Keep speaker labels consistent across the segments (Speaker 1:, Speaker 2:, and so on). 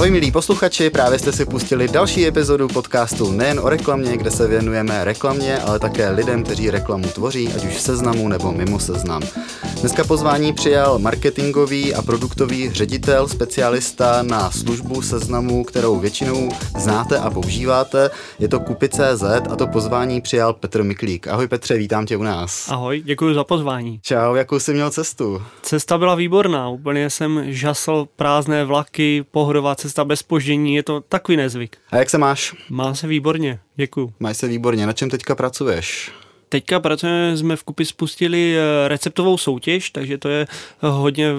Speaker 1: Ahoj milí posluchači, právě jste si pustili další epizodu podcastu nejen o reklamě, kde se věnujeme reklamě, ale také lidem, kteří reklamu tvoří, ať už v seznamu nebo mimo seznam. Dneska pozvání přijal marketingový a produktový ředitel, specialista na službu seznamu, kterou většinou znáte a používáte. Je to Kupy.cz a to pozvání přijal Petr Miklík. Ahoj Petře, vítám tě u nás.
Speaker 2: Ahoj, děkuji za pozvání.
Speaker 1: Čau, jakou jsi měl cestu?
Speaker 2: Cesta byla výborná, úplně jsem žasl prázdné vlaky, pohodová cesta bez poždění, je to takový nezvyk.
Speaker 1: A jak se máš?
Speaker 2: Mám se výborně, děkuji.
Speaker 1: Máš se výborně, na čem teďka pracuješ?
Speaker 2: Teďka pracujeme, jsme v Kupy spustili eh, receptovou soutěž, takže to je eh, hodně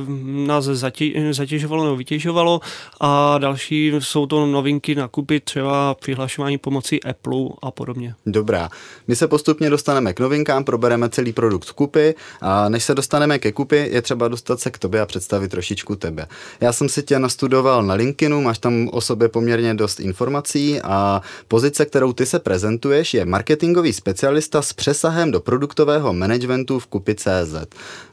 Speaker 2: nás zatě, zatěžovalo nebo vytěžovalo a další jsou to novinky na Kupy, třeba přihlašování pomocí Apple a podobně.
Speaker 1: Dobrá, my se postupně dostaneme k novinkám, probereme celý produkt Kupy a než se dostaneme ke Kupy, je třeba dostat se k tobě a představit trošičku tebe. Já jsem si tě nastudoval na LinkedInu, máš tam o sobě poměrně dost informací a pozice, kterou ty se prezentuješ, je marketingový specialista s přes přesahem do produktového managementu v Kupy.cz.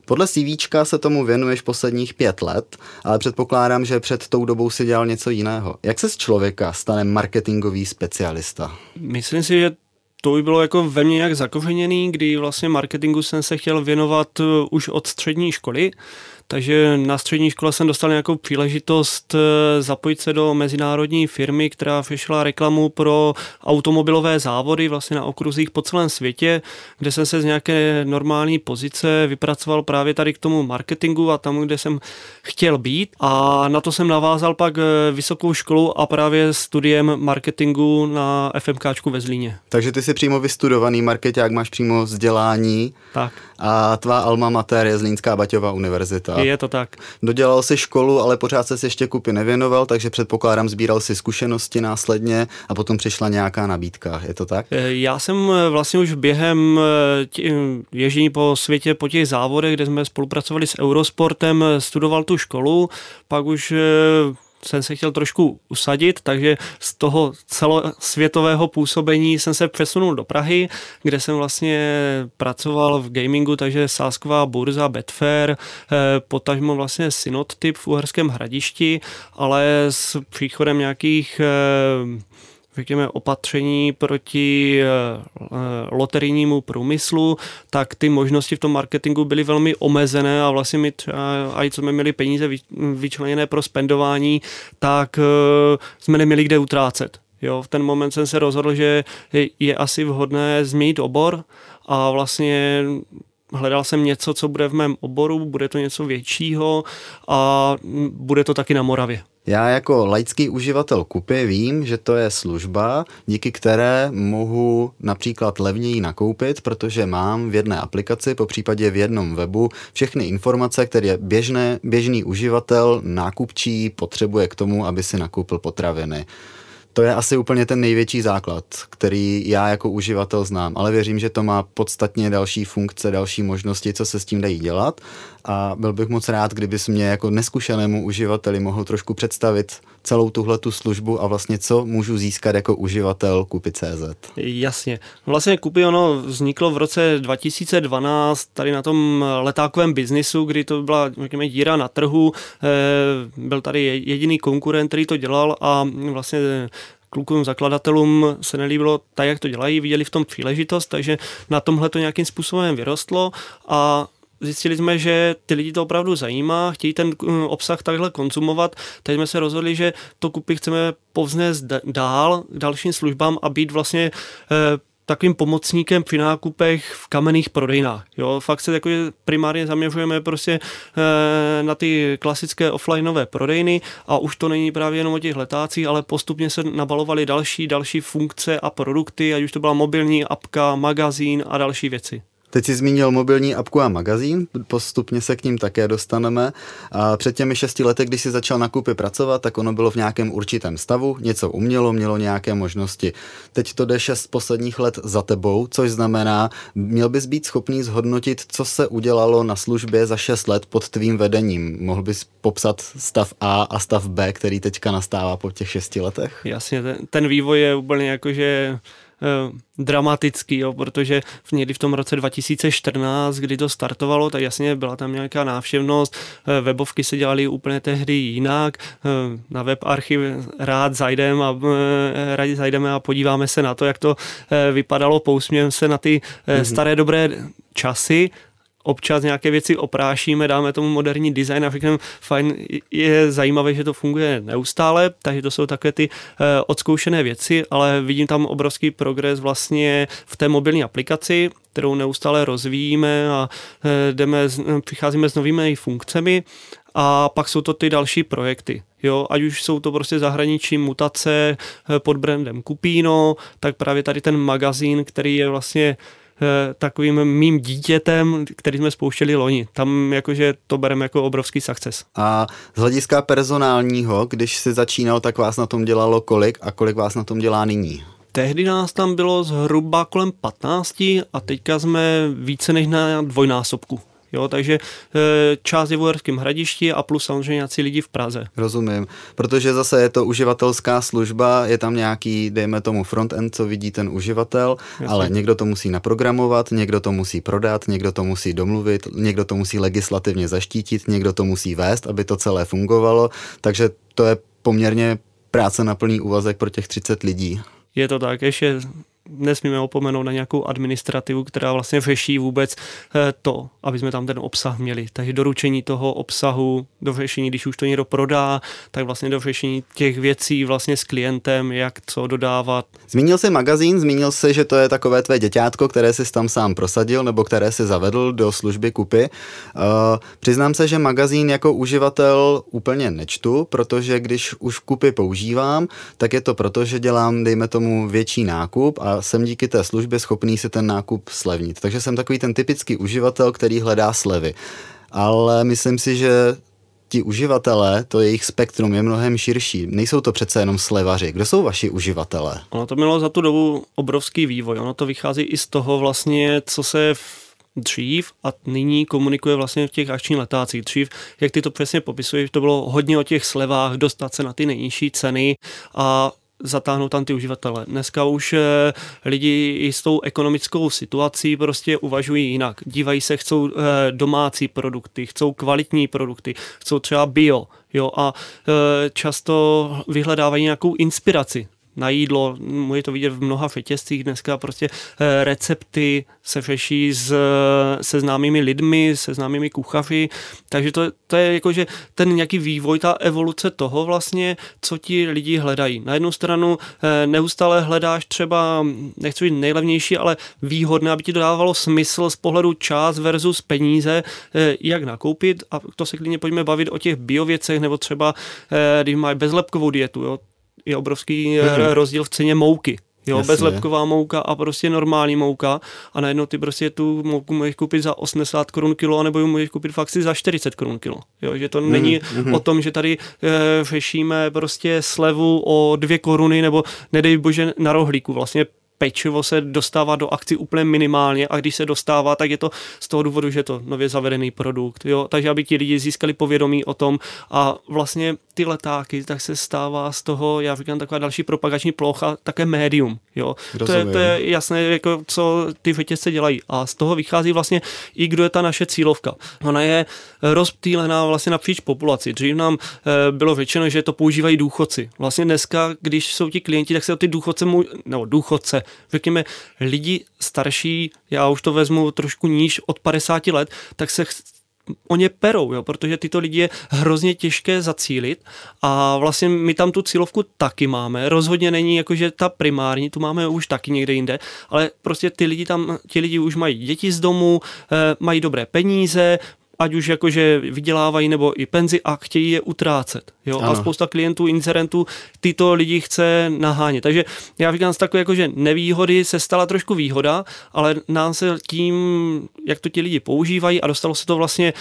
Speaker 1: Podle CV se tomu věnuješ posledních pět let, ale předpokládám, že před tou dobou si dělal něco jiného. Jak se z člověka stane marketingový specialista?
Speaker 2: Myslím si, že to by bylo jako ve mně nějak zakořeněný, kdy vlastně marketingu jsem se chtěl věnovat uh, už od střední školy, takže na střední škole jsem dostal nějakou příležitost eh, zapojit se do mezinárodní firmy, která vyšla reklamu pro automobilové závody vlastně na okruzích po celém světě, kde jsem se z nějaké normální pozice vypracoval právě tady k tomu marketingu a tam, kde jsem chtěl být. A na to jsem navázal pak eh, vysokou školu a právě studiem marketingu na FMKčku ve Zlíně.
Speaker 1: Takže ty jsi přímo vystudovaný marketák, máš přímo vzdělání.
Speaker 2: Tak.
Speaker 1: A tvá alma mater je Zlínská Baťová univerzita.
Speaker 2: Je to tak.
Speaker 1: Dodělal si školu, ale pořád se ještě kupy nevěnoval, takže předpokládám, sbíral si zkušenosti následně a potom přišla nějaká nabídka. Je to tak?
Speaker 2: Eh, já jsem eh, vlastně už během eh, ježdění po světě po těch závodech, kde jsme spolupracovali s Eurosportem, studoval tu školu, pak už jsem se chtěl trošku usadit, takže z toho celosvětového působení jsem se přesunul do Prahy, kde jsem vlastně pracoval v gamingu, takže Sásková burza, Betfair, eh, potažmo vlastně Synodtyp v Uherském hradišti, ale s příchodem nějakých eh, řekněme, opatření proti eh, loterijnímu průmyslu, tak ty možnosti v tom marketingu byly velmi omezené a vlastně my třeba, i co jsme měli peníze vyčleněné pro spendování, tak eh, jsme neměli kde utrácet. Jo, v ten moment jsem se rozhodl, že je asi vhodné změnit obor a vlastně hledal jsem něco, co bude v mém oboru, bude to něco většího a bude to taky na Moravě.
Speaker 1: Já jako laický uživatel kupy vím, že to je služba, díky které mohu například levněji nakoupit, protože mám v jedné aplikaci, po případě v jednom webu, všechny informace, které běžné, běžný uživatel, nákupčí potřebuje k tomu, aby si nakoupil potraviny. To je asi úplně ten největší základ, který já jako uživatel znám, ale věřím, že to má podstatně další funkce, další možnosti, co se s tím dají dělat. A byl bych moc rád, kdybys mě jako neskušenému uživateli mohl trošku představit celou tuhle tu službu a vlastně co můžu získat jako uživatel Kupy.cz.
Speaker 2: Jasně. Vlastně Kupy ono vzniklo v roce 2012 tady na tom letákovém biznisu, kdy to byla řekněme, díra na trhu. Eh, byl tady jediný konkurent, který to dělal a vlastně klukům, zakladatelům se nelíbilo tak, jak to dělají, viděli v tom příležitost, takže na tomhle to nějakým způsobem vyrostlo a zjistili jsme, že ty lidi to opravdu zajímá, chtějí ten mm, obsah takhle konzumovat. Teď jsme se rozhodli, že to kupy chceme povznést dál k dalším službám a být vlastně eh, takovým pomocníkem při nákupech v kamenných prodejnách. Jo, fakt se jako primárně zaměřujeme prostě e, na ty klasické offlineové prodejny a už to není právě jenom o těch letácích, ale postupně se nabalovaly další, další funkce a produkty, ať už to byla mobilní apka, magazín a další věci.
Speaker 1: Teď jsi zmínil mobilní apku a magazín, postupně se k ním také dostaneme. A před těmi šesti lety, když jsi začal na kupy pracovat, tak ono bylo v nějakém určitém stavu, něco umělo, mělo nějaké možnosti. Teď to jde šest posledních let za tebou, což znamená, měl bys být schopný zhodnotit, co se udělalo na službě za šest let pod tvým vedením. Mohl bys popsat stav A a stav B, který teďka nastává po těch šesti letech?
Speaker 2: Jasně, ten, ten vývoj je úplně jako, že dramatický, jo, protože v někdy v tom roce 2014, kdy to startovalo, tak jasně byla tam nějaká návštěvnost, eh, webovky se dělaly úplně tehdy jinak, eh, na web archiv rád zajdeme a, eh, rádi zajdeme a podíváme se na to, jak to vypadalo, pousmějeme se na ty mm-hmm. staré dobré časy, občas nějaké věci oprášíme, dáme tomu moderní design a řekneme, fajn, je zajímavé, že to funguje neustále, takže to jsou také ty uh, odzkoušené věci, ale vidím tam obrovský progres vlastně v té mobilní aplikaci, kterou neustále rozvíjíme a uh, jdeme, přicházíme s novými funkcemi a pak jsou to ty další projekty. Jo, ať už jsou to prostě zahraniční mutace eh, pod brandem Kupino, tak právě tady ten magazín, který je vlastně Eh, takovým mým dítětem, který jsme spouštěli loni. Tam jakože to bereme jako obrovský success.
Speaker 1: A z hlediska personálního, když si začínal, tak vás na tom dělalo kolik a kolik vás na tom dělá nyní?
Speaker 2: Tehdy nás tam bylo zhruba kolem 15 a teďka jsme více než na dvojnásobku. Jo, takže e, část je v Uherském hradišti a plus samozřejmě nějací lidi v Praze.
Speaker 1: Rozumím, protože zase je to uživatelská služba, je tam nějaký, dejme tomu frontend, co vidí ten uživatel, Jasně. ale někdo to musí naprogramovat, někdo to musí prodat, někdo to musí domluvit, někdo to musí legislativně zaštítit, někdo to musí vést, aby to celé fungovalo, takže to je poměrně práce na plný úvazek pro těch 30 lidí.
Speaker 2: Je to tak, ještě nesmíme opomenout na nějakou administrativu, která vlastně řeší vůbec eh, to, aby jsme tam ten obsah měli. Takže doručení toho obsahu, dořešení, když už to někdo prodá, tak vlastně dořešení těch věcí vlastně s klientem, jak co dodávat.
Speaker 1: Zmínil jsi magazín, zmínil jsi, že to je takové tvé děťátko, které jsi tam sám prosadil nebo které si zavedl do služby kupy. Uh, přiznám se, že magazín jako uživatel úplně nečtu, protože když už kupy používám, tak je to proto, že dělám, dejme tomu, větší nákup a jsem díky té službě schopný si ten nákup slevnit. Takže jsem takový ten typický uživatel, který hledá slevy. Ale myslím si, že ti uživatelé, to jejich spektrum je mnohem širší. Nejsou to přece jenom slevaři. Kdo jsou vaši uživatelé?
Speaker 2: Ono to mělo za tu dobu obrovský vývoj. Ono to vychází i z toho vlastně, co se v dřív a nyní komunikuje vlastně v těch akčních letácích. Dřív, jak ty to přesně popisuješ, to bylo hodně o těch slevách, dostat se na ty nejnižší ceny a zatáhnout tam ty uživatele. Dneska už eh, lidi s tou ekonomickou situací prostě uvažují jinak. Dívají se, chcou eh, domácí produkty, chcou kvalitní produkty, chcou třeba bio, jo, a eh, často vyhledávají nějakou inspiraci na jídlo, může to vidět v mnoha řetězcích, dneska prostě eh, recepty se řeší s, se známými lidmi, se známými kuchaři, takže to, to je jakože ten nějaký vývoj, ta evoluce toho vlastně, co ti lidi hledají. Na jednu stranu eh, neustále hledáš třeba, nechci být nejlevnější, ale výhodné, aby ti to dávalo smysl z pohledu čas versus peníze, eh, jak nakoupit. A to se klidně pojďme bavit o těch biověcech nebo třeba, když mají bezlepkovou dietu, jo, je obrovský hmm. rozdíl v ceně mouky. Jo, Jasně. bezlepková mouka a prostě normální mouka a najednou ty prostě tu mouku můžeš koupit za 80 korun kilo, nebo ji můžeš koupit fakt si za 40 korun kilo. Jo, že to hmm. není hmm. o tom, že tady e, řešíme prostě slevu o dvě koruny nebo nedej bože na rohlíku. Vlastně pečivo se dostává do akci úplně minimálně a když se dostává, tak je to z toho důvodu, že je to nově zavedený produkt. Jo? Takže aby ti lidi získali povědomí o tom a vlastně ty letáky, tak se stává z toho, já říkám, taková další propagační plocha, také médium. Jo? To, je, to je jasné, jako, co ty řetězce dělají. A z toho vychází vlastně i kdo je ta naše cílovka. Ona je rozptýlená vlastně napříč populaci. Dřív nám e, bylo řečeno, že to používají důchodci. Vlastně dneska, když jsou ti klienti, tak se o ty důchodce, můj, nebo důchodce, řekněme, lidi starší, já už to vezmu trošku níž od 50 let, tak se o ně perou, jo, protože tyto lidi je hrozně těžké zacílit a vlastně my tam tu cílovku taky máme. Rozhodně není jakože ta primární, tu máme už taky někde jinde, ale prostě ty lidi tam, ti lidi už mají děti z domu, eh, mají dobré peníze, ať už jakože vydělávají nebo i penzi a chtějí je utrácet. Jo? A spousta klientů, incerentů tyto lidi chce nahánět. Takže já říkám, z takové jakože nevýhody se stala trošku výhoda, ale nám se tím, jak to ti lidi používají a dostalo se to vlastně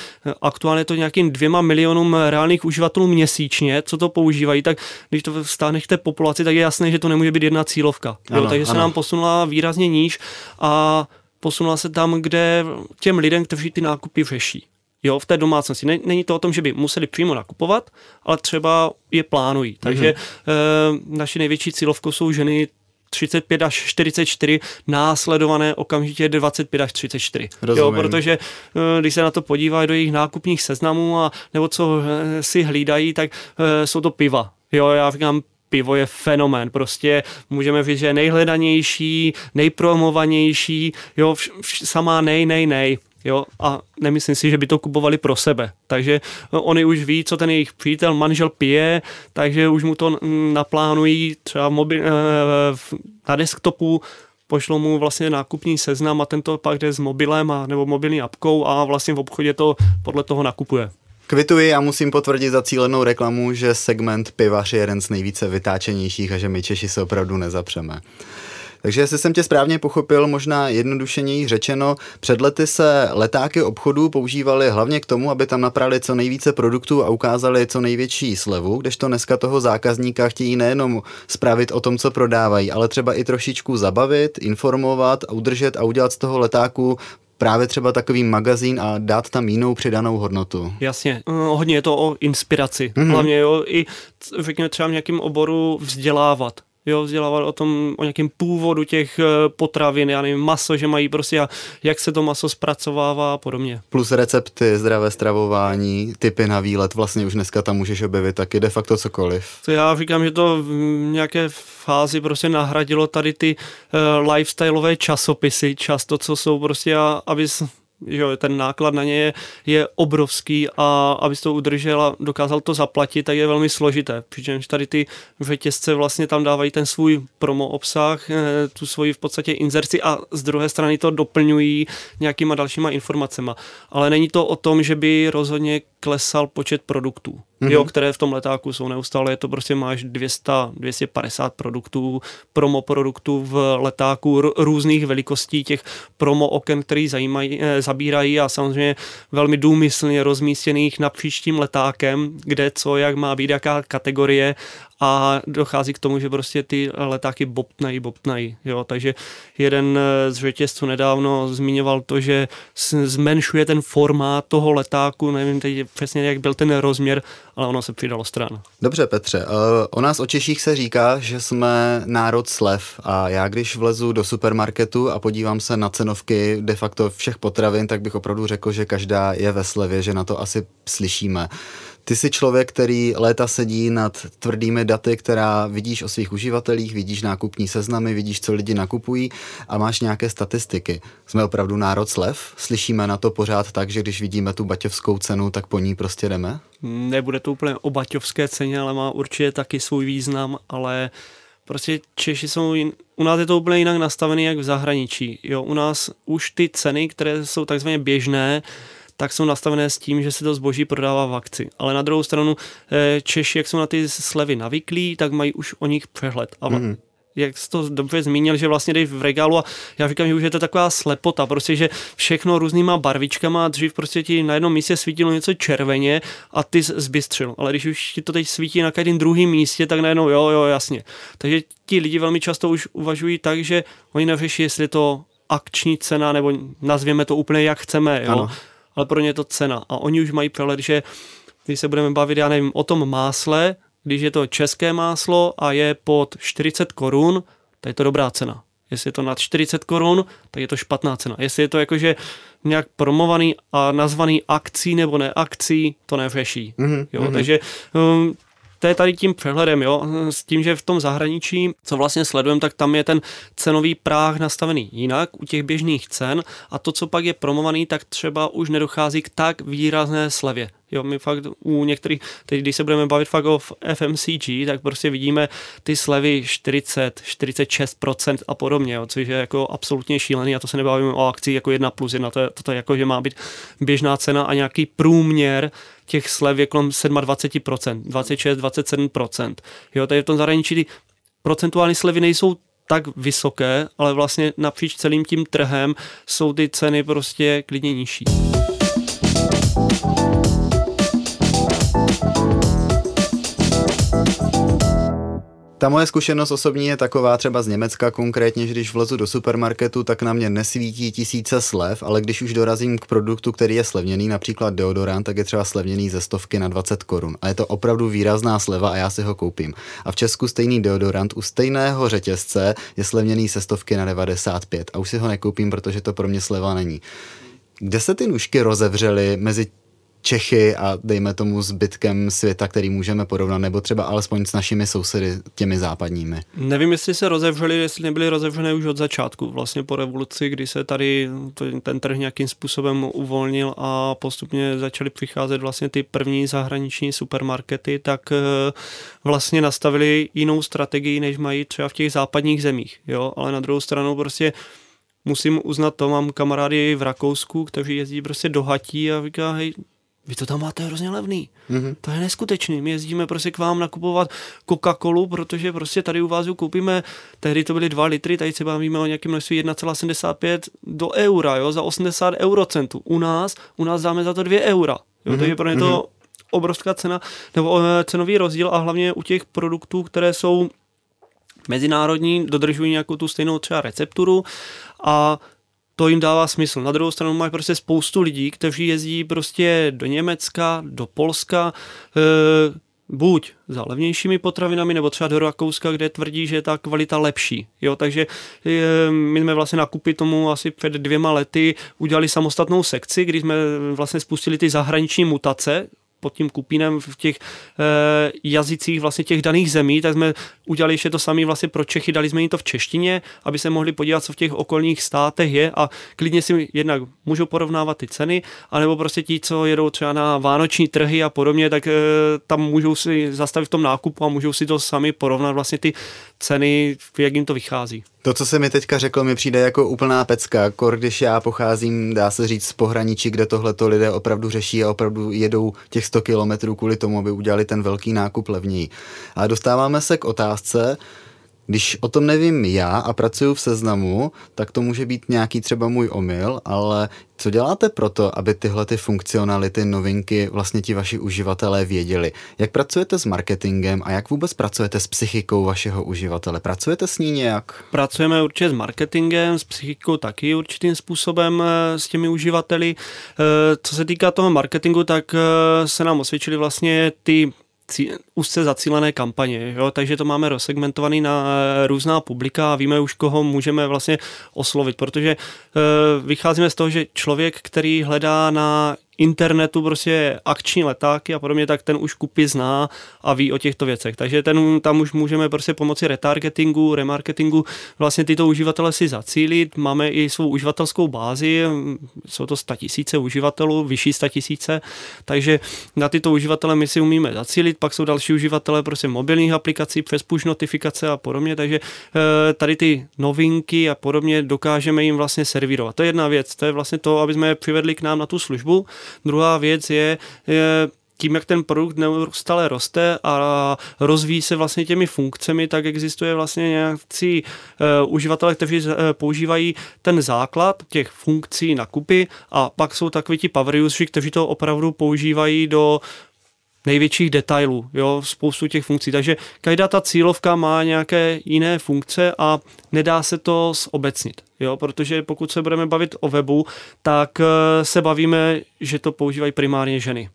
Speaker 2: aktuálně to nějakým dvěma milionům reálných uživatelů měsíčně, co to používají, tak když to vstáhne k té populaci, tak je jasné, že to nemůže být jedna cílovka. Jo? Ano, Takže ano. se nám posunula výrazně níž a posunula se tam, kde těm lidem, kteří ty nákupy řeší jo, v té domácnosti. Není to o tom, že by museli přímo nakupovat, ale třeba je plánují. Takže mm-hmm. e, naši největší cílovkou jsou ženy 35 až 44, následované okamžitě 25 až 34.
Speaker 1: Rozumím.
Speaker 2: Jo, protože eh, když se na to podívají do jejich nákupních seznamů a nebo co eh, si hlídají, tak jsou to piva. Jo, já říkám, pivo je fenomén, prostě můžeme říct, že je nejhledanější, nejpromovanější, jo, vš, vš, samá nej, nej, nej. Jo, a nemyslím si, že by to kupovali pro sebe. Takže oni už ví, co ten jejich přítel, manžel pije, takže už mu to naplánují třeba mobil, na desktopu, pošlou mu vlastně nákupní seznam a tento pak jde s mobilem a, nebo mobilní apkou a vlastně v obchodě to podle toho nakupuje.
Speaker 1: Kvituji a musím potvrdit za cílenou reklamu, že segment pivař je jeden z nejvíce vytáčenějších a že my Češi se opravdu nezapřeme. Takže jestli jsem tě správně pochopil, možná jednodušeněji řečeno, před lety se letáky obchodů používaly hlavně k tomu, aby tam naprali co nejvíce produktů a ukázali co největší slevu, kdežto dneska toho zákazníka chtějí nejenom zprávit o tom, co prodávají, ale třeba i trošičku zabavit, informovat udržet a udělat z toho letáku právě třeba takový magazín a dát tam jinou přidanou hodnotu.
Speaker 2: Jasně, eh, hodně je to o inspiraci. Mm-hmm. Hlavně jo, i řekněme třeba v nějakém oboru vzdělávat jo, vzdělávat o tom, o nějakém původu těch eh, potravin, já nevím, maso, že mají prostě a jak se to maso zpracovává a podobně.
Speaker 1: Plus recepty, zdravé stravování, typy na výlet, vlastně už dneska tam můžeš objevit taky de facto cokoliv.
Speaker 2: To já říkám, že to v nějaké fázi prostě nahradilo tady ty uh, lifestyleové časopisy, často, co jsou prostě, a, aby že jo, ten náklad na ně je, je obrovský a abys to udržel a dokázal to zaplatit, tak je velmi složité. Přičemž tady ty řetězce vlastně tam dávají ten svůj promo obsah, eh, tu svoji v podstatě inzerci a z druhé strany to doplňují nějakýma dalšíma informacemi. Ale není to o tom, že by rozhodně klesal počet produktů, mm-hmm. jo, které v tom letáku jsou neustále. Je to prostě máš 200, 250 produktů, promo produktů v letáku r- různých velikostí těch promo oken, které zajímají, eh, zabírají a samozřejmě velmi důmyslně rozmístěných napříč tím letákem, kde co, jak má být, jaká kategorie a dochází k tomu, že prostě ty letáky bobtnají, bobtnají, jo, takže jeden z řetězců nedávno zmiňoval to, že zmenšuje ten formát toho letáku, nevím teď přesně, jak byl ten rozměr, ale ono se přidalo stran.
Speaker 1: Dobře, Petře, uh, o nás o Češích se říká, že jsme národ slev a já když vlezu do supermarketu a podívám se na cenovky de facto všech potravin, tak bych opravdu řekl, že každá je ve slevě, že na to asi slyšíme. Ty jsi člověk, který léta sedí nad tvrdými daty, která vidíš o svých uživatelích, vidíš nákupní seznamy, vidíš, co lidi nakupují a máš nějaké statistiky. Jsme opravdu národ slev? Slyšíme na to pořád tak, že když vidíme tu baťovskou cenu, tak po ní prostě jdeme?
Speaker 2: Nebude to úplně o baťovské ceně, ale má určitě taky svůj význam, ale prostě Češi jsou, u nás je to úplně jinak nastavené jak v zahraničí. Jo, u nás už ty ceny, které jsou takzvaně běžné, tak jsou nastavené s tím, že se to zboží prodává v akci. Ale na druhou stranu eh, Češi, jak jsou na ty slevy navyklí, tak mají už o nich přehled. A mm jak jsi to dobře zmínil, že vlastně jdeš v regálu a já říkám, že už je to taková slepota, prostě, že všechno různýma barvičkama, dřív prostě ti na jednom místě svítilo něco červeně a ty zbystřil, ale když už ti to teď svítí na každém druhém místě, tak najednou jo, jo, jasně. Takže ti lidi velmi často už uvažují tak, že oni neřeší, jestli je to akční cena, nebo nazvěme to úplně jak chceme, jo. Ano ale pro ně je to cena. A oni už mají přehled, že když se budeme bavit, já nevím, o tom másle, když je to české máslo a je pod 40 korun, tak je to dobrá cena. Jestli je to nad 40 korun, tak je to špatná cena. Jestli je to jakože nějak promovaný a nazvaný akcí nebo neakcí, to neřeší. Mm-hmm, jo, mm-hmm. Takže um, to je tady tím přehledem, jo, s tím, že v tom zahraničí, co vlastně sledujeme, tak tam je ten cenový práh nastavený jinak u těch běžných cen a to, co pak je promovaný, tak třeba už nedochází k tak výrazné slevě. Jo, my fakt u některých, teď když se budeme bavit fakt o FMCG, tak prostě vidíme ty slevy 40, 46% a podobně, jo, což je jako absolutně šílený a to se nebavíme o akci jako jedna plus jedna, to je, to je jako, že má být běžná cena a nějaký průměr těch slev je kolem 27%, 26, 27%. Jo, tady v tom zahraničí procentuální slevy nejsou tak vysoké, ale vlastně napříč celým tím trhem jsou ty ceny prostě klidně nižší.
Speaker 1: Ta moje zkušenost osobní je taková třeba z Německa konkrétně, že když vlezu do supermarketu, tak na mě nesvítí tisíce slev, ale když už dorazím k produktu, který je slevněný, například deodorant, tak je třeba slevněný ze stovky na 20 korun. A je to opravdu výrazná sleva a já si ho koupím. A v Česku stejný deodorant u stejného řetězce je slevněný ze stovky na 95 a už si ho nekoupím, protože to pro mě sleva není. Kde se ty nůžky rozevřely mezi Čechy a dejme tomu zbytkem světa, který můžeme porovnat, nebo třeba alespoň s našimi sousedy, těmi západními.
Speaker 2: Nevím, jestli se rozevřeli, jestli nebyly rozevřené už od začátku, vlastně po revoluci, kdy se tady ten trh nějakým způsobem uvolnil a postupně začaly přicházet vlastně ty první zahraniční supermarkety, tak eh, vlastně nastavili jinou strategii, než mají třeba v těch západních zemích, jo, ale na druhou stranu prostě musím uznat to, mám kamarády v Rakousku, kteří jezdí prostě do Hatí a říká, hej, vy to tam máte hrozně levný. Mm-hmm. To je neskutečný. My jezdíme prostě k vám nakupovat Coca-Colu, protože prostě tady u vás koupíme, tehdy to byly 2 litry, tady se bavíme o nějakém množství 1,75 do eura, jo, za 80 eurocentů. U nás, u nás dáme za to 2 eura. Jo, mm-hmm. Takže pro ně to mm-hmm. obrovská cena, nebo eh, cenový rozdíl a hlavně u těch produktů, které jsou mezinárodní, dodržují nějakou tu stejnou třeba recepturu a to jim dává smysl. Na druhou stranu mají prostě spoustu lidí, kteří jezdí prostě do Německa, do Polska, e, buď za levnějšími potravinami, nebo třeba do Rakouska, kde tvrdí, že je ta kvalita lepší. Jo, takže e, my jsme vlastně nakupy tomu asi před dvěma lety udělali samostatnou sekci, kdy jsme vlastně spustili ty zahraniční mutace, pod tím kupínem v těch e, jazycích vlastně těch daných zemí, tak jsme udělali ještě to samé vlastně pro Čechy, dali jsme jim to v češtině, aby se mohli podívat, co v těch okolních státech je a klidně si jednak můžou porovnávat ty ceny, anebo prostě ti, co jedou třeba na vánoční trhy a podobně, tak e, tam můžou si zastavit v tom nákupu a můžou si to sami porovnat vlastně ty ceny, jak jim to vychází.
Speaker 1: To, co se mi teďka řekl, mi přijde jako úplná pecka, kor když já pocházím, dá se říct, z pohraničí, kde tohle to lidé opravdu řeší a opravdu jedou těch 100 kilometrů kvůli tomu, aby udělali ten velký nákup levněji. A dostáváme se k otázce, když o tom nevím já a pracuji v seznamu, tak to může být nějaký třeba můj omyl, ale co děláte proto, aby tyhle ty funkcionality, novinky vlastně ti vaši uživatelé věděli? Jak pracujete s marketingem a jak vůbec pracujete s psychikou vašeho uživatele? Pracujete s ní nějak?
Speaker 2: Pracujeme určitě s marketingem, s psychikou taky určitým způsobem eh, s těmi uživateli. Eh, co se týká toho marketingu, tak eh, se nám osvědčili vlastně ty úzce zacílené kampaně, jo? takže to máme rozsegmentovaný na eh, různá publika a víme už, koho můžeme vlastně oslovit, protože e, vycházíme z toho, že člověk, který hledá na internetu prostě akční letáky a podobně, tak ten už kupy zná a ví o těchto věcech. Takže ten, tam už můžeme prostě pomocí retargetingu, remarketingu vlastně tyto uživatele si zacílit. Máme i svou uživatelskou bázi, jsou to tisíce uživatelů, vyšší tisíce, takže na tyto uživatele my si umíme zacílit, pak jsou další uživatele prostě mobilních aplikací přes push notifikace a podobně, takže eh, tady ty novinky a podobně dokážeme jim vlastně servírovat. To je jedna věc, to je vlastně to, aby jsme je přivedli k nám na tu službu, Druhá věc je, je tím, jak ten produkt neustále roste a rozvíjí se vlastně těmi funkcemi, tak existuje vlastně nějaký uh, uživatelé, kteří uh, používají ten základ těch funkcí na kupy a pak jsou takoví ti power users, kteří to opravdu používají do největších detailů, jo, spoustu těch funkcí. Takže každá ta cílovka má nějaké jiné funkce a nedá se to zobecnit, jo, protože pokud se budeme bavit o webu, tak eh, se bavíme, že to používají primárně ženy.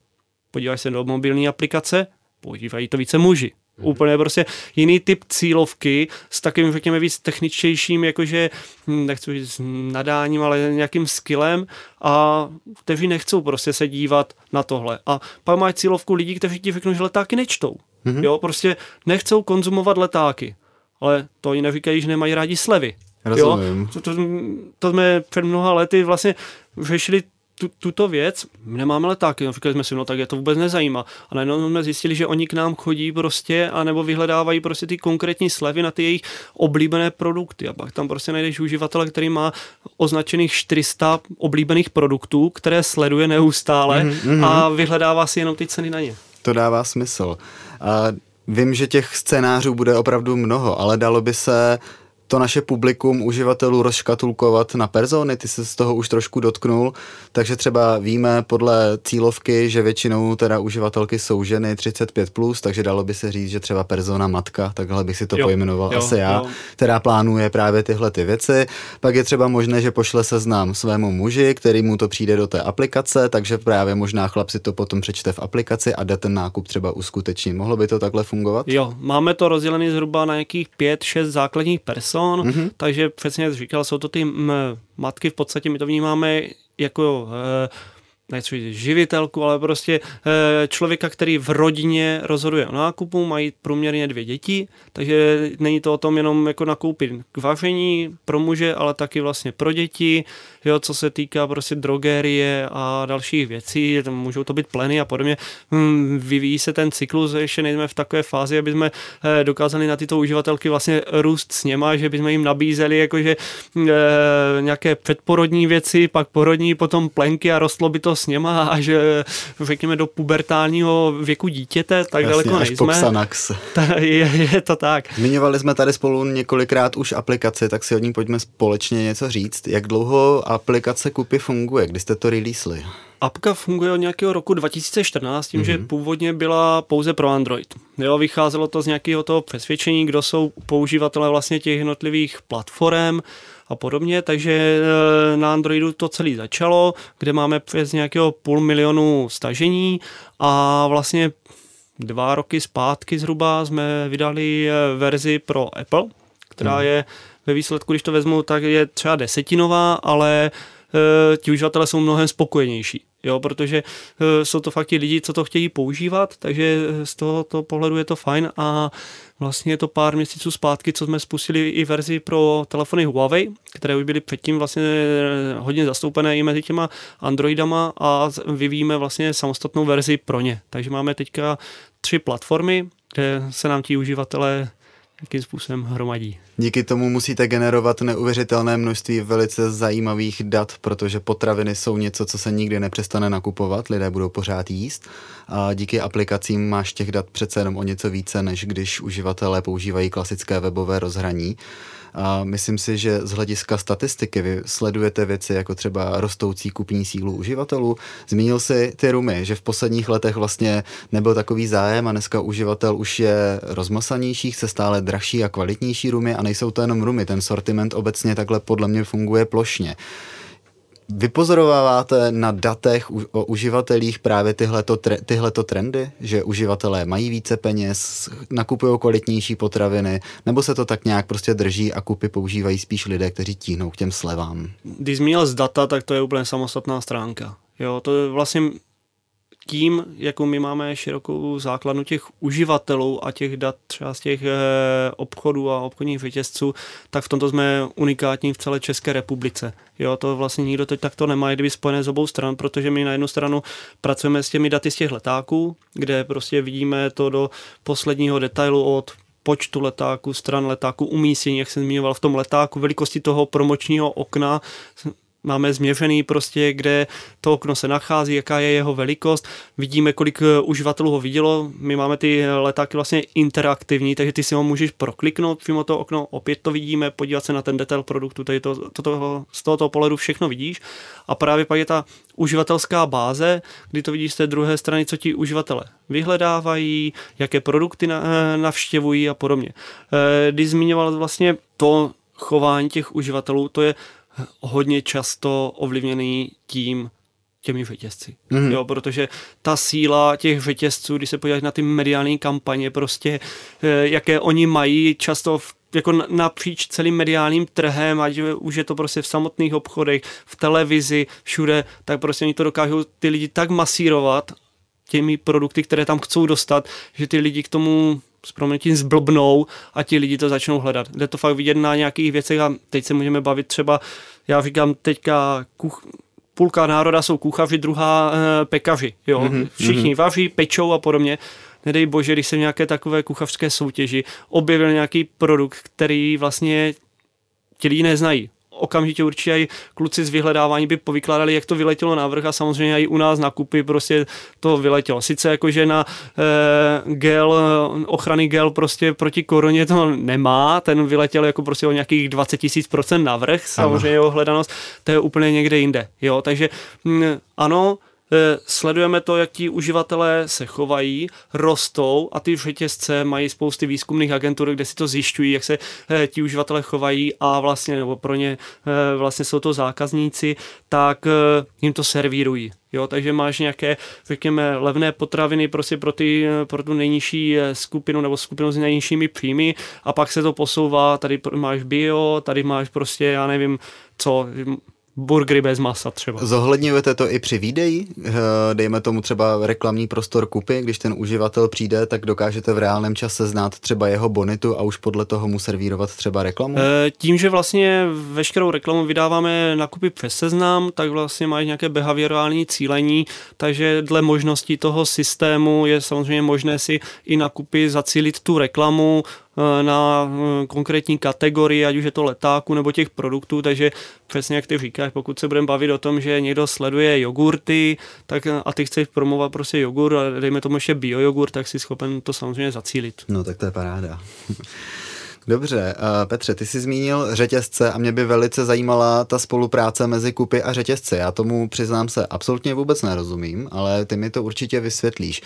Speaker 2: Podívaj se do mobilní aplikace, používají to více muži. Mm-hmm. Úplně prostě jiný typ cílovky s takým, řekněme, víc techničtějším, jakože, hm, nechci říct nadáním, ale nějakým skillem a kteří nechcou prostě se dívat na tohle. A pak máš cílovku lidí, kteří ti řeknou, že letáky nečtou. Mm-hmm. Jo, prostě nechcou konzumovat letáky. Ale to oni neříkají, že nemají rádi slevy.
Speaker 1: Rozumím.
Speaker 2: Jo? To, to, to jsme před mnoha lety vlastně řešili tu, tuto věc, my nemáme letáky, no, říkali jsme si, no tak je to vůbec nezajímá. A najednou jsme zjistili, že oni k nám chodí prostě, anebo vyhledávají prostě ty konkrétní slevy na ty jejich oblíbené produkty. A pak tam prostě najdeš uživatele, který má označených 400 oblíbených produktů, které sleduje neustále mm-hmm. a vyhledává si jenom ty ceny na ně.
Speaker 1: To dává smysl. A vím, že těch scénářů bude opravdu mnoho, ale dalo by se to naše publikum uživatelů rozškatulkovat na persony, ty se z toho už trošku dotknul, takže třeba víme podle cílovky, že většinou teda uživatelky jsou ženy 35+, plus, takže dalo by se říct, že třeba persona matka, takhle bych si to jo, pojmenoval jo, asi já, jo. která plánuje právě tyhle ty věci. Pak je třeba možné, že pošle seznam svému muži, který mu to přijde do té aplikace, takže právě možná chlap si to potom přečte v aplikaci a jde ten nákup třeba uskutečnit. Mohlo by to takhle fungovat?
Speaker 2: Jo, máme to rozdělené zhruba na nějakých 5-6 základních person, mm-hmm. takže přesně jak říkal, jsou to ty matky, v podstatě my to vnímáme jako e, nechci živitelku, ale prostě e, člověka, který v rodině rozhoduje o nákupu, mají průměrně dvě děti, takže není to o tom jenom jako nakoupit k vaření pro muže, ale taky vlastně pro děti, jo, co se týká prostě drogerie a dalších věcí, můžou to být pleny a podobně. Hmm, vyvíjí se ten cyklus, ještě nejsme v takové fázi, aby jsme eh, dokázali na tyto uživatelky vlastně růst s něma, že bychom jim nabízeli jakože e, nějaké předporodní věci, pak porodní, potom plenky a rostlo by to s něma a že řekněme do pubertálního věku dítěte, tak Jasně, daleko nejsme. je, je to tak.
Speaker 1: Zmiňovali jsme tady spolu několikrát už aplikaci, tak si od ní pojďme společně něco říct. Jak dlouho aplikace Kupy funguje? Kdy jste to releasli?
Speaker 2: Apka funguje od nějakého roku 2014, tím, mm-hmm. že mhm. původně byla pouze pro Android. Jo, vycházelo to z nějakého toho přesvědčení, kdo jsou používatelé vlastně těch jednotlivých platform a podobně, takže eh, na Androidu to celé začalo, kde máme přes nějakého půl milionu stažení a vlastně dva roky zpátky zhruba jsme vydali eh, verzi pro Apple, která mm. je ve výsledku, když to vezmu, tak je třeba desetinová, ale e, ti uživatelé jsou mnohem spokojenější. Jo, protože e, jsou to fakt ti lidi, co to chtějí používat, takže z tohoto pohledu je to fajn a vlastně je to pár měsíců zpátky, co jsme spustili i verzi pro telefony Huawei, které už byly předtím vlastně e, hodně zastoupené i mezi těma Androidama a vyvíjíme vlastně samostatnou verzi pro ně. Takže máme teďka tři platformy, kde se nám ti uživatelé jakým způsobem hromadí.
Speaker 1: Díky tomu musíte generovat neuvěřitelné množství velice zajímavých dat, protože potraviny jsou něco, co se nikdy nepřestane nakupovat, lidé budou pořád jíst a díky aplikacím máš těch dat přece jenom o něco více, než když uživatelé používají klasické webové rozhraní. A myslím si, že z hlediska statistiky vy sledujete věci jako třeba rostoucí kupní sílu uživatelů. Zmínil si ty rumy, že v posledních letech vlastně nebyl takový zájem a dneska uživatel už je rozmasanější, chce stále dražší a kvalitnější rumy a nejsou to jenom rumy. Ten sortiment obecně takhle podle mě funguje plošně. Vypozorováváte na datech o uživatelích právě tyhleto, tyhleto trendy, že uživatelé mají více peněz, nakupují kvalitnější potraviny, nebo se to tak nějak prostě drží a kupy používají spíš lidé, kteří tíhnou k těm slevám?
Speaker 2: Když zmínil z data, tak to je úplně samostatná stránka. Jo, to je vlastně tím, jakou my máme širokou základnu těch uživatelů a těch dat třeba z těch e, obchodů a obchodních řetězců, tak v tomto jsme unikátní v celé České republice. Jo, to vlastně nikdo teď takto nemá, kdyby spojené z obou stran, protože my na jednu stranu pracujeme s těmi daty z těch letáků, kde prostě vidíme to do posledního detailu od počtu letáků, stran letáků, umístění, jak jsem zmiňoval v tom letáku, velikosti toho promočního okna, máme změřený prostě, kde to okno se nachází, jaká je jeho velikost, vidíme, kolik eh, uživatelů ho vidělo, my máme ty letáky vlastně interaktivní, takže ty si ho můžeš prokliknout přímo to okno, opět to vidíme, podívat se na ten detail produktu, tady to, to, to, z tohoto pohledu všechno vidíš. A právě pak je ta uživatelská báze, kdy to vidíš z té druhé strany, co ti uživatelé vyhledávají, jaké produkty eh, navštěvují a podobně. Eh, když zmiňoval vlastně to chování těch uživatelů, to je hodně často ovlivněný tím, těmi řetězci. Mm. Jo, protože ta síla těch řetězců, když se podíváš na ty mediální kampaně, prostě eh, jaké oni mají často v jako napříč celým mediálním trhem, ať už je to prostě v samotných obchodech, v televizi, všude, tak prostě oni to dokážou ty lidi tak masírovat těmi produkty, které tam chcou dostat, že ty lidi k tomu s proměnitím zblbnou a ti lidi to začnou hledat. Jde to fakt vidět na nějakých věcech a teď se můžeme bavit třeba, já říkám teďka kuch, půlka národa jsou kuchaři, druhá e, pekaři, jo. Mm-hmm. Všichni vaří, pečou a podobně. Nedej bože, když se v nějaké takové kuchařské soutěži objevil nějaký produkt, který vlastně ti lidi neznají okamžitě určitě i kluci z vyhledávání by povykládali, jak to vyletělo na vrch a samozřejmě i u nás na kupy prostě to vyletělo. Sice jakože na e, gel, ochrany gel prostě proti koroně to nemá, ten vyletěl jako prostě o nějakých 20 tisíc procent navrh, samozřejmě jeho hledanost, to je úplně někde jinde. Jo, takže m, mm, ano, sledujeme to, jak ti uživatelé se chovají, rostou a ty řetězce mají spousty výzkumných agentur, kde si to zjišťují, jak se eh, ti uživatelé chovají a vlastně, nebo pro ně eh, vlastně jsou to zákazníci, tak jim to servírují. Jo, takže máš nějaké, řekněme, levné potraviny prostě pro, ty, pro tu nejnižší skupinu nebo skupinu s nejnižšími příjmy a pak se to posouvá, tady máš bio, tady máš prostě, já nevím, co, burgery bez masa třeba.
Speaker 1: Zohledňujete to i při výdeji? Eh, dejme tomu třeba reklamní prostor kupy, když ten uživatel přijde, tak dokážete v reálném čase znát třeba jeho bonitu a už podle toho mu servírovat třeba reklamu?
Speaker 2: Eh, tím, že vlastně veškerou reklamu vydáváme na kupy přes seznam, tak vlastně máš nějaké behaviorální cílení, takže dle možností toho systému je samozřejmě možné si i na kupy zacílit tu reklamu, na eh, konkrétní kategorii, ať už je to letáku nebo těch produktů, takže přesně jak ty říkáš, pokud se budeme bavit o tom, že někdo sleduje jogurty tak, eh, a ty chceš promovat prostě jogurt a dejme tomu ještě bio jogurt, tak si schopen to samozřejmě zacílit.
Speaker 1: No tak to je paráda. Dobře, Petře, ty jsi zmínil řetězce a mě by velice zajímala ta spolupráce mezi kupy a řetězce. Já tomu přiznám se absolutně vůbec nerozumím, ale ty mi to určitě vysvětlíš.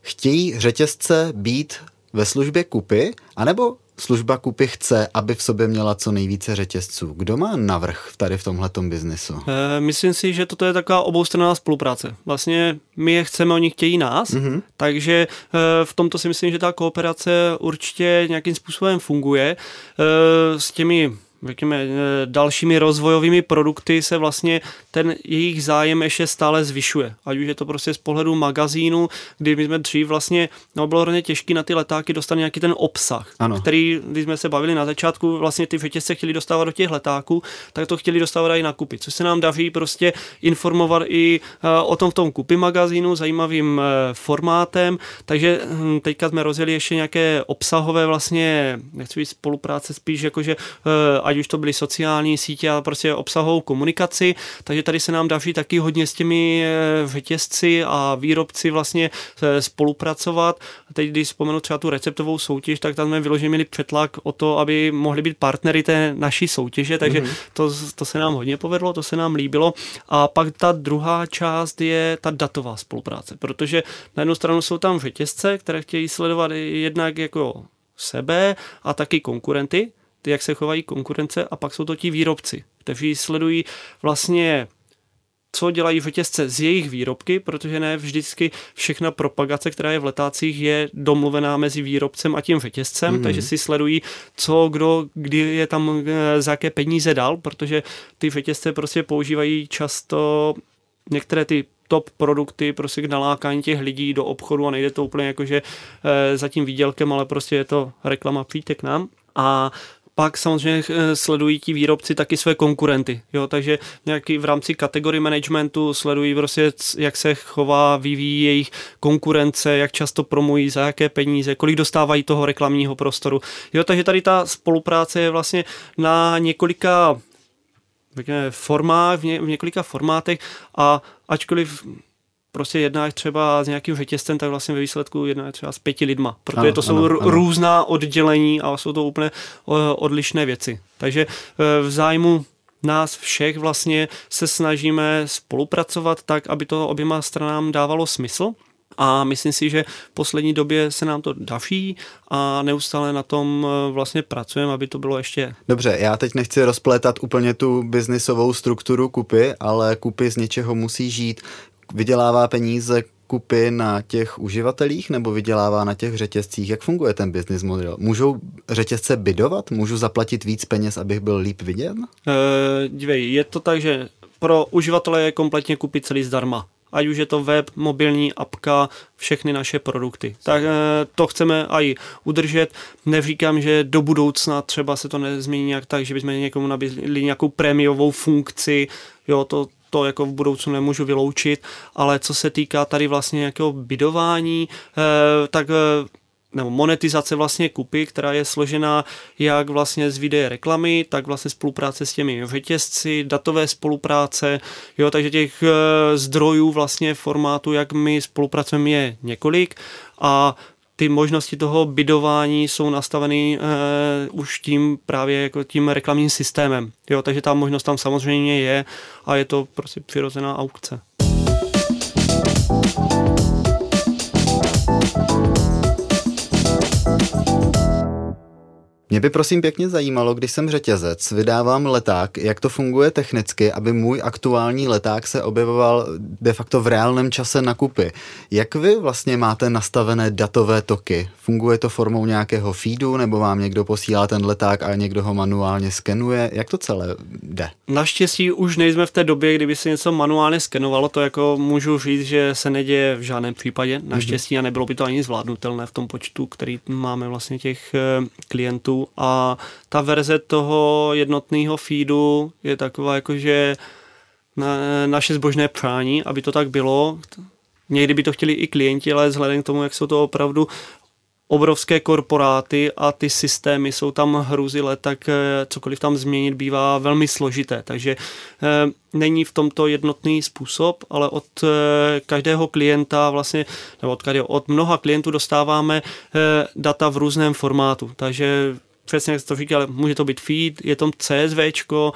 Speaker 1: Chtějí řetězce být ve službě kupy, anebo služba kupy chce, aby v sobě měla co nejvíce řetězců. Kdo má navrh tady v tomhletom biznesu?
Speaker 2: E, myslím si, že toto je taková oboustranná spolupráce. Vlastně my je chceme, oni chtějí nás, mm-hmm. takže e, v tomto si myslím, že ta kooperace určitě nějakým způsobem funguje. E, s těmi řekněme, eh, dalšími rozvojovými produkty se vlastně ten jejich zájem ještě stále zvyšuje. Ať už je to prostě z pohledu magazínu, kdy my jsme dřív vlastně, no bylo hrozně těžké na ty letáky dostat nějaký ten obsah, ano. který, když jsme se bavili na začátku, vlastně ty řetězce chtěli dostávat do těch letáků, tak to chtěli dostávat i na kupy, což se nám daří prostě informovat i uh, o tom v tom kupy magazínu zajímavým uh, formátem, takže hm, teďka jsme rozjeli ještě nějaké obsahové vlastně, nechci spolupráce spíš jakože ať už to byly sociální sítě a prostě obsahovou komunikaci, takže tady se nám daří taky hodně s těmi eh, řetězci a výrobci vlastně eh, spolupracovat. Teď, když vzpomenu třeba tu receptovou soutěž, tak tam jsme vyloženě měli přetlak o to, aby mohli být partnery té naší soutěže, takže mm-hmm. to, to se nám hodně povedlo, to se nám líbilo. A pak ta druhá část je ta datová spolupráce, protože na jednu stranu jsou tam řetězce, které chtějí sledovat jednak jako sebe a taky konkurenty, jak se chovají konkurence a pak jsou to ti výrobci, kteří sledují vlastně co dělají řetězce z jejich výrobky, protože ne vždycky všechna propagace, která je v letácích, je domluvená mezi výrobcem a tím řetězcem, mm-hmm. takže si sledují, co kdo, kdy je tam eh, za jaké peníze dal, protože ty řetězce prostě používají často některé ty top produkty prostě k nalákání těch lidí do obchodu a nejde to úplně jakože e, za tím výdělkem, ale prostě je to reklama přijďte k nám. A pak samozřejmě eh, sledují ti výrobci taky své konkurenty, jo, takže nějaký v rámci kategorie managementu sledují prostě, jak se chová, vyvíjí jejich konkurence, jak často promují, za jaké peníze, kolik dostávají toho reklamního prostoru. Jo, takže tady ta spolupráce je vlastně na několika formách, v, ně, v několika formátech a ačkoliv prostě jednáš třeba s nějakým řetězcem, tak vlastně ve výsledku jednáš třeba s pěti lidma, protože ano, to jsou ano, ano. různá oddělení a jsou to úplně odlišné věci. Takže e, v zájmu nás všech vlastně se snažíme spolupracovat tak, aby to oběma stranám dávalo smysl. A myslím si, že v poslední době se nám to daří a neustále na tom e, vlastně pracujeme, aby to bylo ještě.
Speaker 1: Dobře, já teď nechci rozplétat úplně tu biznisovou strukturu kupy, ale kupy z něčeho musí žít vydělává peníze kupy na těch uživatelích nebo vydělává na těch řetězcích? Jak funguje ten business model? Můžou řetězce bydovat? Můžu zaplatit víc peněz, abych byl líp viděn?
Speaker 2: E, dívej, je to tak, že pro uživatele je kompletně kupit celý zdarma ať už je to web, mobilní apka, všechny naše produkty. Tak eh, to chceme i udržet. Neříkám, že do budoucna třeba se to nezmění nějak tak, že bychom někomu nabídli nějakou prémiovou funkci, jo, to, to jako v budoucnu nemůžu vyloučit, ale co se týká tady vlastně nějakého bydování, eh, tak eh, nebo monetizace vlastně kupy, která je složená jak vlastně z videa reklamy, tak vlastně spolupráce s těmi řetězci, datové spolupráce, jo, takže těch e, zdrojů vlastně formátu, jak my spolupracujeme je několik. A ty možnosti toho bydování jsou nastaveny uh, už tím právě jako tím reklamním systémem. Jo, takže ta možnost tam samozřejmě je a je to prostě přirozená aukce.
Speaker 1: Mě by prosím pěkně zajímalo, když jsem řetězec, vydávám leták, jak to funguje technicky, aby můj aktuální leták se objevoval de facto v reálném čase na kupy. Jak vy vlastně máte nastavené datové toky? Funguje to formou nějakého feedu, nebo vám někdo posílá ten leták a někdo ho manuálně skenuje? Jak to celé jde?
Speaker 2: Naštěstí už nejsme v té době, kdyby se něco manuálně skenovalo, to jako můžu říct, že se neděje v žádném případě. Naštěstí a nebylo by to ani zvládnutelné v tom počtu, který máme vlastně těch eh, a ta verze toho jednotného feedu je taková jakože na, naše zbožné přání, aby to tak bylo. Někdy by to chtěli i klienti, ale vzhledem k tomu, jak jsou to opravdu obrovské korporáty a ty systémy jsou tam hruzile, tak eh, cokoliv tam změnit bývá velmi složité. Takže eh, není v tomto jednotný způsob, ale od eh, každého klienta vlastně, nebo od, od mnoha klientů dostáváme data v různém formátu. Takže přesně jak to říkal, může to být feed, je to CSV, eh,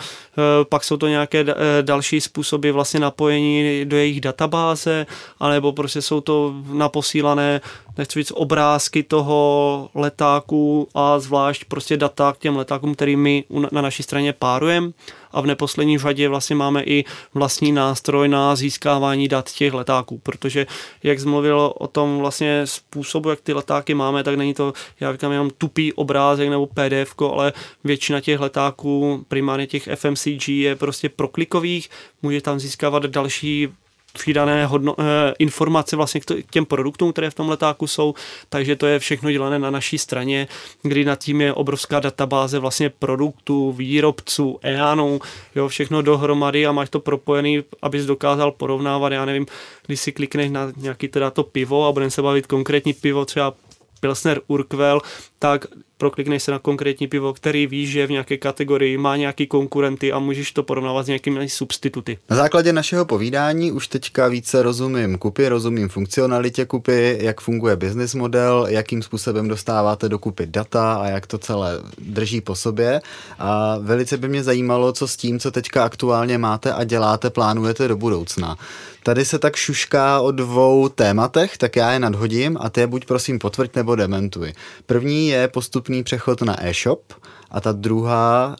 Speaker 2: pak jsou to nějaké eh, další způsoby vlastně napojení do jejich databáze, anebo prostě jsou to naposílané nechci říct, obrázky toho letáku a zvlášť prostě data k těm letákům, který my na naší straně párujeme a v neposlední řadě vlastně máme i vlastní nástroj na získávání dat těch letáků, protože jak zmluvil o tom vlastně způsobu, jak ty letáky máme, tak není to, já říkám, jenom tupý obrázek nebo PDF, ale většina těch letáků, primárně těch FMCG je prostě proklikových, může tam získávat další přidané hodno, eh, informace vlastně k těm produktům, které v tom letáku jsou, takže to je všechno dělané na naší straně, kdy nad tím je obrovská databáze vlastně produktů, výrobců, EANů, jo, všechno dohromady a máš to propojený, abys dokázal porovnávat, já nevím, když si klikneš na nějaký teda to pivo a budeme se bavit konkrétní pivo, třeba Pilsner Urquell, tak proklikneš se na konkrétní pivo, který víš, že v nějaké kategorii, má nějaký konkurenty a můžeš to porovnávat s nějakými substituty.
Speaker 1: Na základě našeho povídání už teďka více rozumím kupy, rozumím funkcionalitě kupy, jak funguje business model, jakým způsobem dostáváte do kupy data a jak to celé drží po sobě. A velice by mě zajímalo, co s tím, co teďka aktuálně máte a děláte, plánujete do budoucna. Tady se tak šušká o dvou tématech, tak já je nadhodím a ty je buď prosím potvrď nebo dementuj. První je postupný přechod na e-shop a ta druhá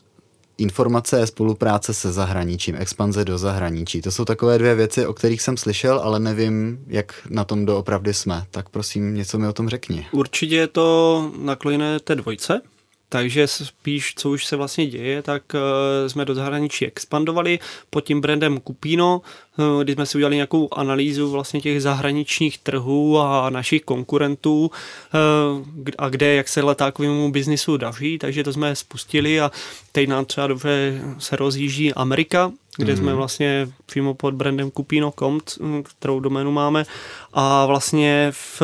Speaker 1: informace je spolupráce se zahraničím, expanze do zahraničí. To jsou takové dvě věci, o kterých jsem slyšel, ale nevím, jak na tom doopravdy jsme. Tak prosím, něco mi o tom řekni.
Speaker 2: Určitě je to nakloněné té dvojce, takže spíš, co už se vlastně děje, tak uh, jsme do zahraničí expandovali pod tím brandem Kupino, uh, kdy jsme si udělali nějakou analýzu vlastně těch zahraničních trhů a našich konkurentů uh, a kde, jak se letákovému biznisu daří, takže to jsme spustili a teď nám třeba dobře se rozjíždí Amerika, kde mm. jsme mhm. vlastně přímo pod brandem Kupino.com, kterou doménu máme a vlastně v,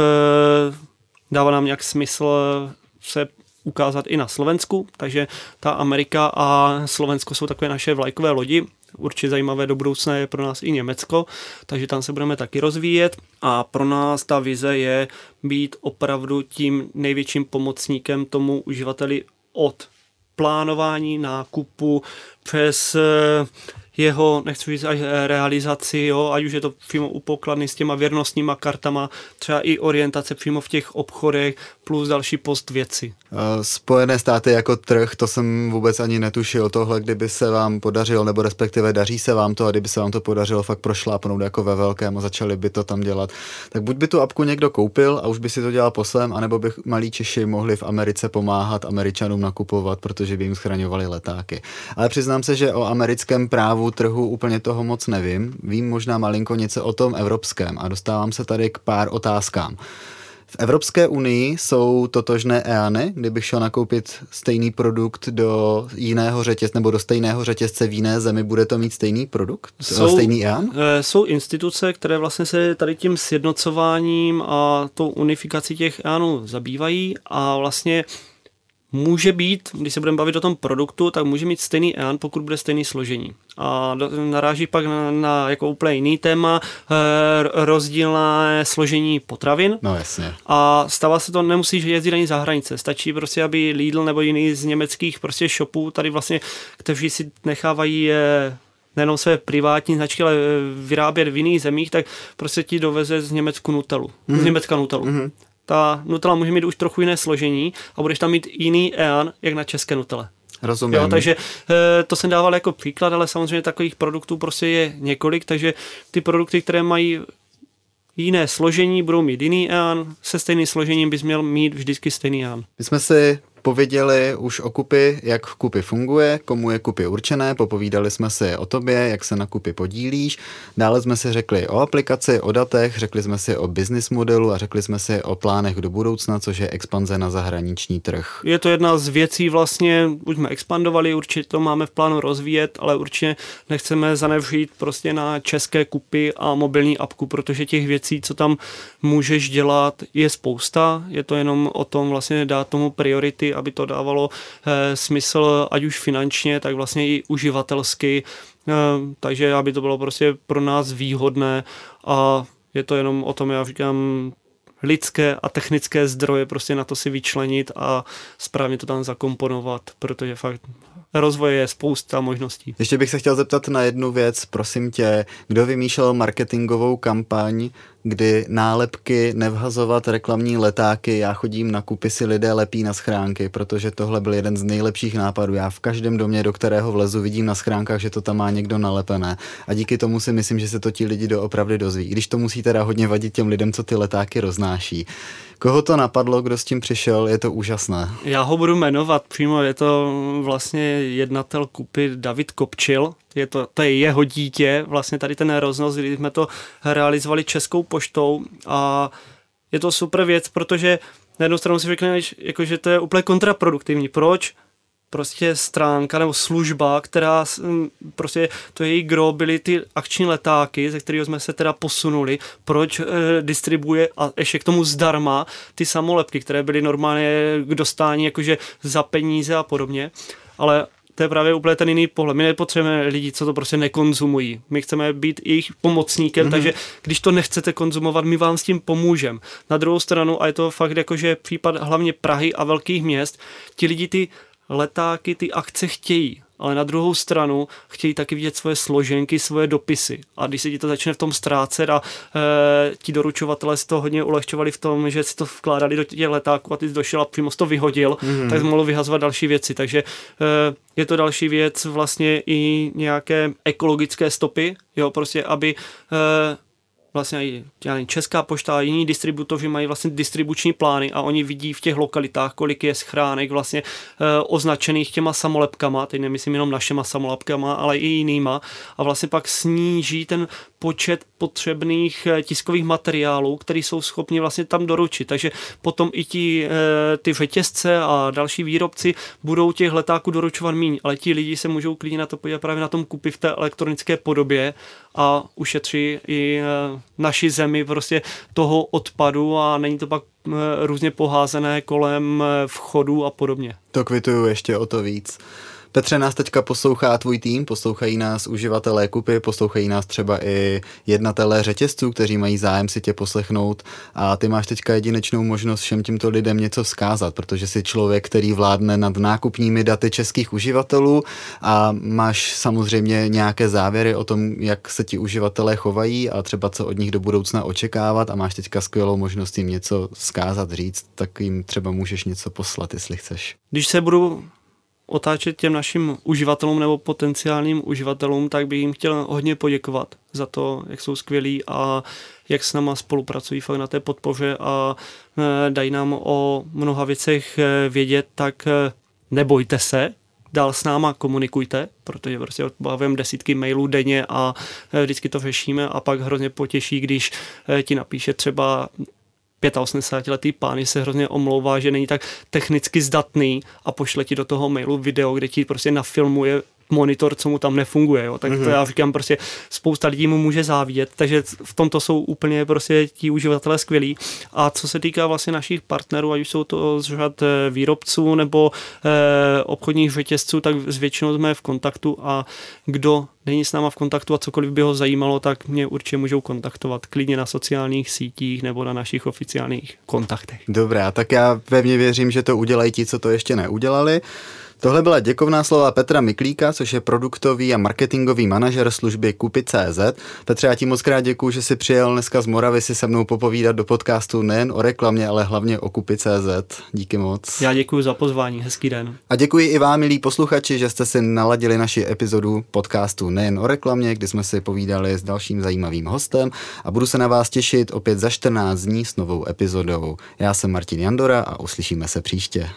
Speaker 2: dává nám nějak smysl se ukázat i na Slovensku, takže ta Amerika a Slovensko jsou takové naše vlajkové lodi. Určitě zajímavé do budoucna je pro nás i Německo, takže tam se budeme taky rozvíjet a pro nás ta vize je být opravdu tím největším pomocníkem tomu uživateli od plánování nákupu přes jeho, nechci říct, eh, realizaci, jo, ať už je to přímo u pokladny s těma věrnostníma kartama, třeba i orientace přímo v těch obchodech, plus další post věci.
Speaker 1: Eh, Spojené státy jako trh, to jsem vůbec ani netušil tohle, kdyby se vám podařilo, nebo respektive daří se vám to a kdyby se vám to podařilo fakt prošlápnout jako ve velkém a začali by to tam dělat, tak buď by tu apku někdo koupil a už by si to dělal po svém, anebo by malí Češi mohli v Americe pomáhat Američanům nakupovat, protože by jim schraňovali letáky. Ale přiznám se, že o americkém právu trhu úplně toho moc nevím. Vím možná malinko něco o tom evropském a dostávám se tady k pár otázkám. V Evropské unii jsou totožné EANy, kdybych šel nakoupit stejný produkt do jiného řetězce nebo do stejného řetězce v jiné zemi, bude to mít stejný produkt?
Speaker 2: Jsou,
Speaker 1: stejný EAN?
Speaker 2: Eh, jsou instituce, které vlastně se tady tím sjednocováním a tou unifikací těch EANů zabývají a vlastně může být, když se budeme bavit o tom produktu, tak může mít stejný EAN, pokud bude stejný složení. A naráží pak na, na jako úplně jiný téma, e, rozdílné složení potravin.
Speaker 1: No jasně.
Speaker 2: A stává se to, nemusíš jezdit ani za hranice. Stačí prostě, aby Lidl nebo jiný z německých prostě shopů tady vlastně, kteří si nechávají e, nejenom své privátní značky, ale eh, vyrábět v jiných zemích, tak prostě ti doveze z Německu Nutellu. Mm-hmm. Z mhm. Německa Nutellu. Mm-hmm ta Nutella může mít už trochu jiné složení a budeš tam mít jiný EAN, jak na české Nutelle.
Speaker 1: Rozumím. Jo,
Speaker 2: takže e, to jsem dával jako příklad, ale samozřejmě takových produktů prostě je několik, takže ty produkty, které mají jiné složení, budou mít jiný EAN, se stejným složením bys měl mít vždycky stejný EAN.
Speaker 1: My jsme si pověděli už o kupy, jak kupy funguje, komu je kupy určené, popovídali jsme si o tobě, jak se na kupy podílíš, dále jsme si řekli o aplikaci, o datech, řekli jsme si o business modelu a řekli jsme si o plánech do budoucna, což je expanze na zahraniční trh.
Speaker 2: Je to jedna z věcí vlastně, už jsme expandovali, určitě to máme v plánu rozvíjet, ale určitě nechceme zanevřít prostě na české kupy a mobilní apku, protože těch věcí, co tam můžeš dělat, je spousta, je to jenom o tom vlastně dát tomu priority aby to dávalo eh, smysl, ať už finančně, tak vlastně i uživatelsky, eh, takže aby to bylo prostě pro nás výhodné a je to jenom o tom, já říkám, lidské a technické zdroje prostě na to si vyčlenit a správně to tam zakomponovat, protože fakt rozvoje je spousta možností.
Speaker 1: Ještě bych se chtěl zeptat na jednu věc, prosím tě, kdo vymýšlel marketingovou kampaň kdy nálepky nevhazovat reklamní letáky, já chodím na kupy si lidé lepí na schránky, protože tohle byl jeden z nejlepších nápadů. Já v každém domě, do kterého vlezu, vidím na schránkách, že to tam má někdo nalepené. A díky tomu si myslím, že se to ti lidi doopravdy dozví. Když to musí teda hodně vadit těm lidem, co ty letáky roznáší. Koho to napadlo, kdo s tím přišel, je to úžasné.
Speaker 2: Já ho budu jmenovat přímo, je to vlastně jednatel kupy David Kopčil, je to, to je jeho dítě, vlastně tady ten roznos, kdy jsme to realizovali českou poštou a je to super věc, protože na jednu stranu si řekneš, jako, že to je úplně kontraproduktivní. Proč? Prostě stránka nebo služba, která prostě to její gro byly ty akční letáky, ze kterého jsme se teda posunuli, proč e, distribuje a ještě k tomu zdarma ty samolepky, které byly normálně k dostání jakože za peníze a podobně. Ale to je právě úplně ten jiný pohled. My nepotřebujeme lidi, co to prostě nekonzumují. My chceme být jejich pomocníkem, mm-hmm. takže když to nechcete konzumovat, my vám s tím pomůžeme. Na druhou stranu, a je to fakt jakože případ hlavně Prahy a velkých měst, ti lidi ty letáky, ty akce chtějí ale na druhou stranu chtějí taky vidět svoje složenky, svoje dopisy. A když se ti to začne v tom ztrácet a e, ti doručovatelé si to hodně ulehčovali v tom, že si to vkládali do těch letáků a ty jsi došel a přímo to vyhodil, mm-hmm. tak jsi mohl vyhazovat další věci. Takže e, je to další věc vlastně i nějaké ekologické stopy, jo, prostě aby e, vlastně i nevím, Česká pošta a jiní distributoři mají vlastně distribuční plány a oni vidí v těch lokalitách, kolik je schránek vlastně e, označených těma samolepkama, teď nemyslím jenom našima samolepkama, ale i jinýma. A vlastně pak sníží ten počet potřebných eh, tiskových materiálů, které jsou schopni vlastně tam doručit. Takže potom i ti, eh, ty řetězce a další výrobci budou těch letáků doručovat méně, ale ti lidi se můžou klidně na to podívat právě na tom kupy v té elektronické podobě a ušetří i eh, naši zemi prostě toho odpadu a není to pak různě poházené kolem vchodu a podobně.
Speaker 1: To kvituju ještě o to víc. Petře, nás teďka poslouchá tvůj tým, poslouchají nás uživatelé kupy, poslouchají nás třeba i jednatelé řetězců, kteří mají zájem si tě poslechnout a ty máš teďka jedinečnou možnost všem těmto lidem něco vzkázat, protože jsi člověk, který vládne nad nákupními daty českých uživatelů a máš samozřejmě nějaké závěry o tom, jak se ti uživatelé chovají a třeba co od nich do budoucna očekávat a máš teďka skvělou možnost jim něco vzkázat, říct, tak jim třeba můžeš něco poslat, jestli chceš.
Speaker 2: Když se budu otáčet těm našim uživatelům nebo potenciálním uživatelům, tak bych jim chtěl hodně poděkovat za to, jak jsou skvělí a jak s náma spolupracují fakt na té podpoře a e, dají nám o mnoha věcech e, vědět, tak e, nebojte se, dál s náma komunikujte, protože prostě odbavujeme desítky mailů denně a vždycky to řešíme a pak hrozně potěší, když ti napíše třeba 85-letý pán se hrozně omlouvá, že není tak technicky zdatný a pošle ti do toho mailu video, kde ti prostě nafilmuje monitor, co mu tam nefunguje. Jo. Tak mm-hmm. to mhm. já říkám, prostě spousta lidí mu může závidět, takže v tomto jsou úplně prostě ti uživatelé skvělí. A co se týká vlastně našich partnerů, ať už jsou to z řad eh, výrobců nebo eh, obchodních řetězců, tak s většinou jsme v kontaktu a kdo není s náma v kontaktu a cokoliv by ho zajímalo, tak mě určitě můžou kontaktovat klidně na sociálních sítích nebo na našich oficiálních kontaktech.
Speaker 1: Dobrá, tak já pevně věřím, že to udělají ti, co to ještě neudělali. Tohle byla děkovná slova Petra Miklíka, což je produktový a marketingový manažer služby Kupy.cz. Petře, já ti moc krát děkuju, že jsi přijel dneska z Moravy si se mnou popovídat do podcastu nejen o reklamě, ale hlavně o Kupy.cz. Díky moc.
Speaker 2: Já děkuji za pozvání, hezký den.
Speaker 1: A děkuji i vám, milí posluchači, že jste si naladili naši epizodu podcastu nejen o reklamě, kdy jsme si povídali s dalším zajímavým hostem a budu se na vás těšit opět za 14 dní s novou epizodou. Já jsem Martin Jandora a uslyšíme se příště.